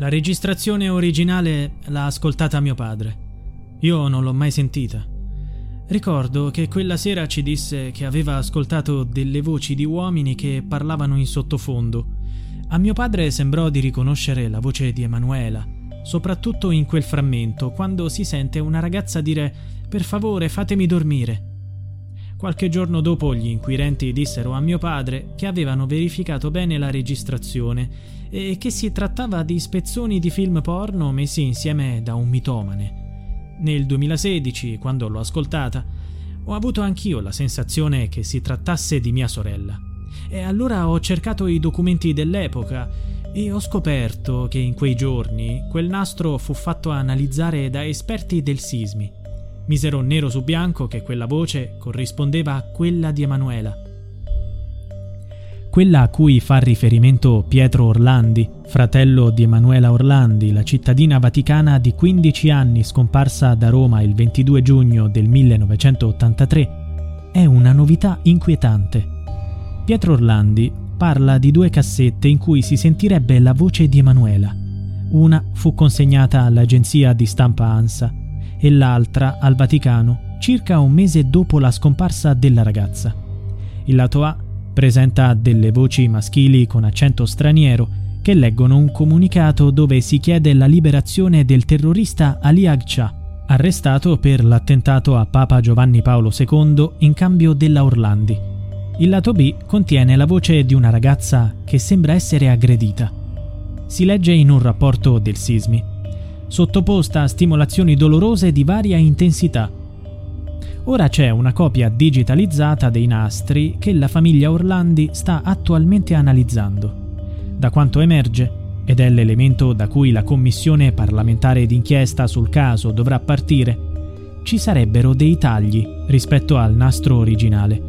La registrazione originale l'ha ascoltata mio padre. Io non l'ho mai sentita. Ricordo che quella sera ci disse che aveva ascoltato delle voci di uomini che parlavano in sottofondo. A mio padre sembrò di riconoscere la voce di Emanuela, soprattutto in quel frammento, quando si sente una ragazza dire Per favore fatemi dormire. Qualche giorno dopo gli inquirenti dissero a mio padre che avevano verificato bene la registrazione e che si trattava di spezzoni di film porno messi insieme da un mitomane. Nel 2016, quando l'ho ascoltata, ho avuto anch'io la sensazione che si trattasse di mia sorella. E allora ho cercato i documenti dell'epoca e ho scoperto che in quei giorni quel nastro fu fatto analizzare da esperti del sismi. Misero nero su bianco che quella voce corrispondeva a quella di Emanuela quella a cui fa riferimento Pietro Orlandi, fratello di Emanuela Orlandi, la cittadina vaticana di 15 anni scomparsa da Roma il 22 giugno del 1983, è una novità inquietante. Pietro Orlandi parla di due cassette in cui si sentirebbe la voce di Emanuela. Una fu consegnata all'agenzia di stampa ANSA e l'altra al Vaticano circa un mese dopo la scomparsa della ragazza. Il lato A Presenta delle voci maschili con accento straniero che leggono un comunicato dove si chiede la liberazione del terrorista Ali Agcha, arrestato per l'attentato a Papa Giovanni Paolo II in cambio della Orlandi. Il lato B contiene la voce di una ragazza che sembra essere aggredita. Si legge in un rapporto del Sismi, sottoposta a stimolazioni dolorose di varia intensità Ora c'è una copia digitalizzata dei nastri che la famiglia Orlandi sta attualmente analizzando. Da quanto emerge, ed è l'elemento da cui la commissione parlamentare d'inchiesta sul caso dovrà partire, ci sarebbero dei tagli rispetto al nastro originale.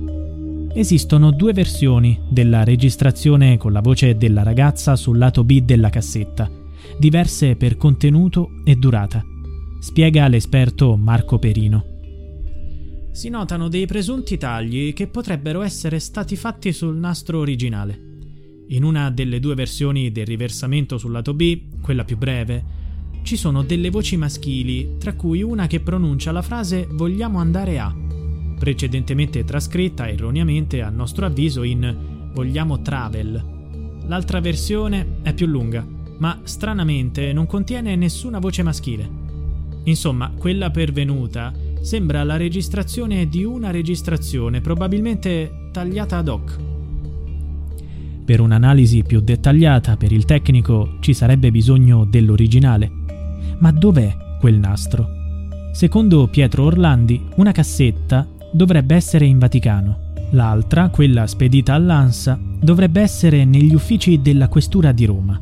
Esistono due versioni della registrazione con la voce della ragazza sul lato B della cassetta, diverse per contenuto e durata. Spiega l'esperto Marco Perino si notano dei presunti tagli che potrebbero essere stati fatti sul nastro originale. In una delle due versioni del riversamento sul lato B, quella più breve, ci sono delle voci maschili, tra cui una che pronuncia la frase vogliamo andare a, precedentemente trascritta erroneamente a nostro avviso in vogliamo travel. L'altra versione è più lunga, ma stranamente non contiene nessuna voce maschile. Insomma, quella pervenuta sembra la registrazione di una registrazione, probabilmente tagliata ad hoc. Per un'analisi più dettagliata per il tecnico ci sarebbe bisogno dell'originale. Ma dov'è quel nastro? Secondo Pietro Orlandi, una cassetta dovrebbe essere in Vaticano. L'altra, quella spedita all'ANSA, dovrebbe essere negli uffici della Questura di Roma.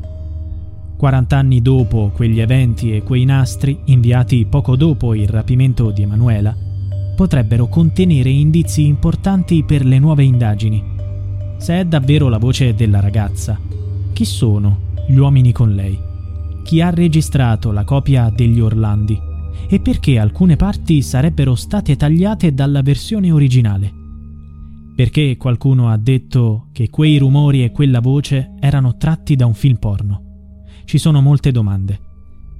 40 anni dopo quegli eventi e quei nastri, inviati poco dopo il rapimento di Emanuela, potrebbero contenere indizi importanti per le nuove indagini. Se è davvero la voce della ragazza, chi sono gli uomini con lei? Chi ha registrato la copia degli Orlandi? E perché alcune parti sarebbero state tagliate dalla versione originale? Perché qualcuno ha detto che quei rumori e quella voce erano tratti da un film porno? Ci sono molte domande.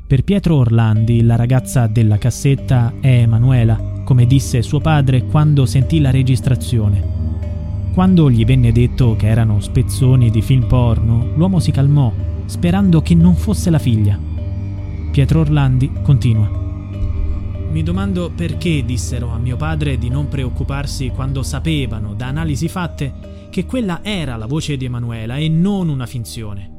Per Pietro Orlandi, la ragazza della cassetta è Emanuela, come disse suo padre quando sentì la registrazione. Quando gli venne detto che erano spezzoni di film porno, l'uomo si calmò, sperando che non fosse la figlia. Pietro Orlandi continua. Mi domando perché dissero a mio padre di non preoccuparsi quando sapevano, da analisi fatte, che quella era la voce di Emanuela e non una finzione.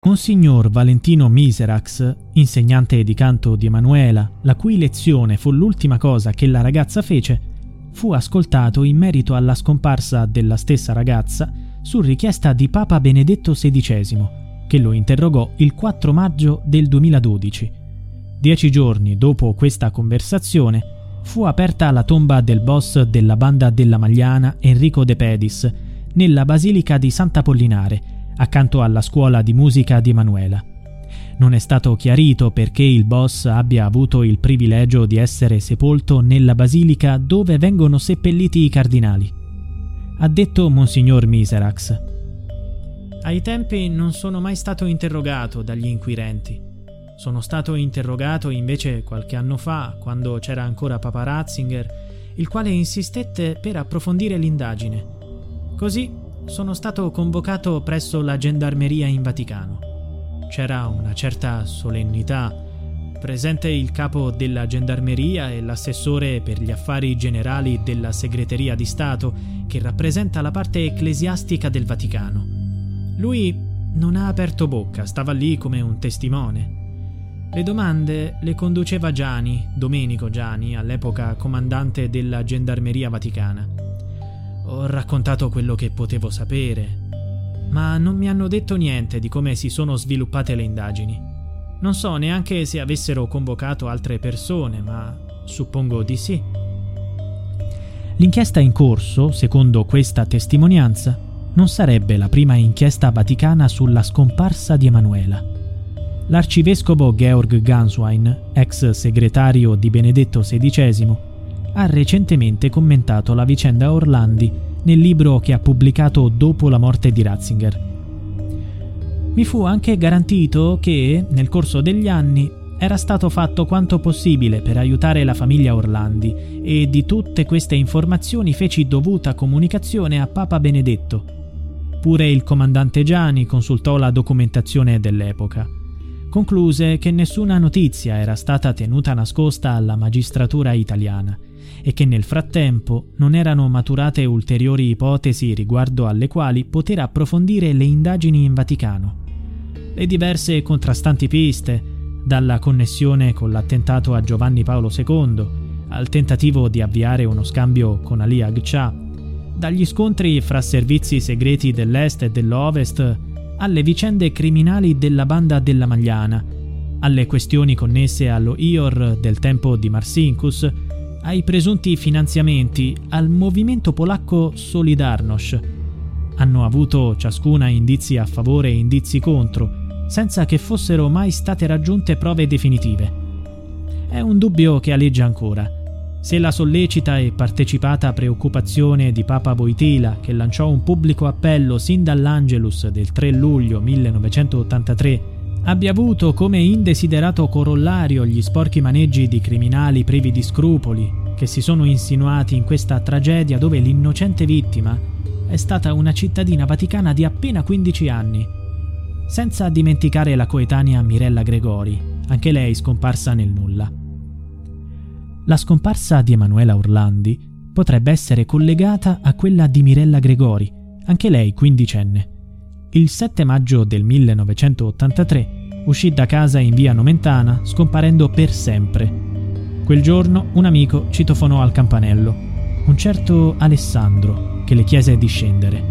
Monsignor Valentino Miserax, insegnante di canto di Emanuela, la cui lezione fu l'ultima cosa che la ragazza fece, fu ascoltato in merito alla scomparsa della stessa ragazza su richiesta di Papa Benedetto XVI, che lo interrogò il 4 maggio del 2012. Dieci giorni dopo questa conversazione, fu aperta la tomba del boss della banda della Magliana, Enrico De Pedis, nella Basilica di Sant'Apollinare, accanto alla scuola di musica di Emanuela. Non è stato chiarito perché il boss abbia avuto il privilegio di essere sepolto nella basilica dove vengono seppelliti i cardinali. Ha detto Monsignor Miserax. Ai tempi non sono mai stato interrogato dagli inquirenti. Sono stato interrogato invece qualche anno fa, quando c'era ancora Papa Ratzinger, il quale insistette per approfondire l'indagine. Così sono stato convocato presso la gendarmeria in Vaticano. C'era una certa solennità. Presente il capo della gendarmeria e l'assessore per gli affari generali della segreteria di Stato, che rappresenta la parte ecclesiastica del Vaticano. Lui non ha aperto bocca, stava lì come un testimone. Le domande le conduceva Gianni, Domenico Gianni, all'epoca comandante della gendarmeria vaticana. Ho raccontato quello che potevo sapere, ma non mi hanno detto niente di come si sono sviluppate le indagini. Non so neanche se avessero convocato altre persone, ma suppongo di sì. L'inchiesta in corso, secondo questa testimonianza, non sarebbe la prima inchiesta vaticana sulla scomparsa di Emanuela. L'arcivescovo Georg Ganswein, ex segretario di Benedetto XVI, ha recentemente commentato la vicenda Orlandi nel libro che ha pubblicato dopo la morte di Ratzinger. Mi fu anche garantito che, nel corso degli anni, era stato fatto quanto possibile per aiutare la famiglia Orlandi e di tutte queste informazioni feci dovuta comunicazione a Papa Benedetto. Pure il comandante Gianni consultò la documentazione dell'epoca. Concluse che nessuna notizia era stata tenuta nascosta alla magistratura italiana e che nel frattempo non erano maturate ulteriori ipotesi riguardo alle quali poter approfondire le indagini in Vaticano. Le diverse contrastanti piste, dalla connessione con l'attentato a Giovanni Paolo II, al tentativo di avviare uno scambio con Ali Agca, dagli scontri fra servizi segreti dell'est e dell'ovest, alle vicende criminali della banda della Magliana, alle questioni connesse allo IOR del tempo di Marsinkus, ai presunti finanziamenti al movimento polacco Solidarność. Hanno avuto ciascuna indizi a favore e indizi contro, senza che fossero mai state raggiunte prove definitive. È un dubbio che aleggia ancora. Se la sollecita e partecipata preoccupazione di Papa Voitila, che lanciò un pubblico appello sin dall'Angelus del 3 luglio 1983 abbia avuto come indesiderato corollario gli sporchi maneggi di criminali privi di scrupoli che si sono insinuati in questa tragedia dove l'innocente vittima è stata una cittadina vaticana di appena 15 anni. Senza dimenticare la coetanea Mirella Gregori, anche lei scomparsa nel nulla. La scomparsa di Emanuela Orlandi potrebbe essere collegata a quella di Mirella Gregori, anche lei quindicenne. Il 7 maggio del 1983 uscì da casa in via Nomentana, scomparendo per sempre. Quel giorno un amico citofonò al campanello, un certo Alessandro, che le chiese di scendere.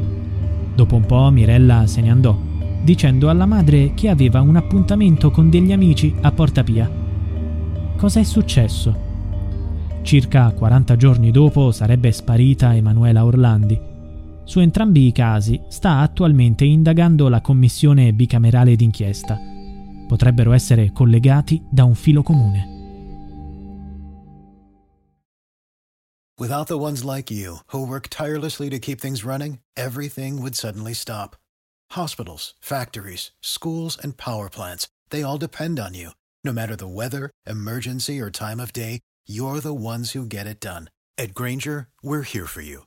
Dopo un po' Mirella se ne andò, dicendo alla madre che aveva un appuntamento con degli amici a Porta Pia. Cosa è successo? Circa 40 giorni dopo sarebbe sparita Emanuela Orlandi. Su entrambi i casi sta attualmente indagando la commissione bicamerale d'inchiesta. Potrebbero essere collegati da un filo comune. Without the ones like you, who work tirelessly to keep things running, everything would suddenly stop. Hospitals, factories, schools, and power plants, they all depend on you. No matter the weather, emergency, or time of day, you're the ones who get it done. At Granger, we're here for you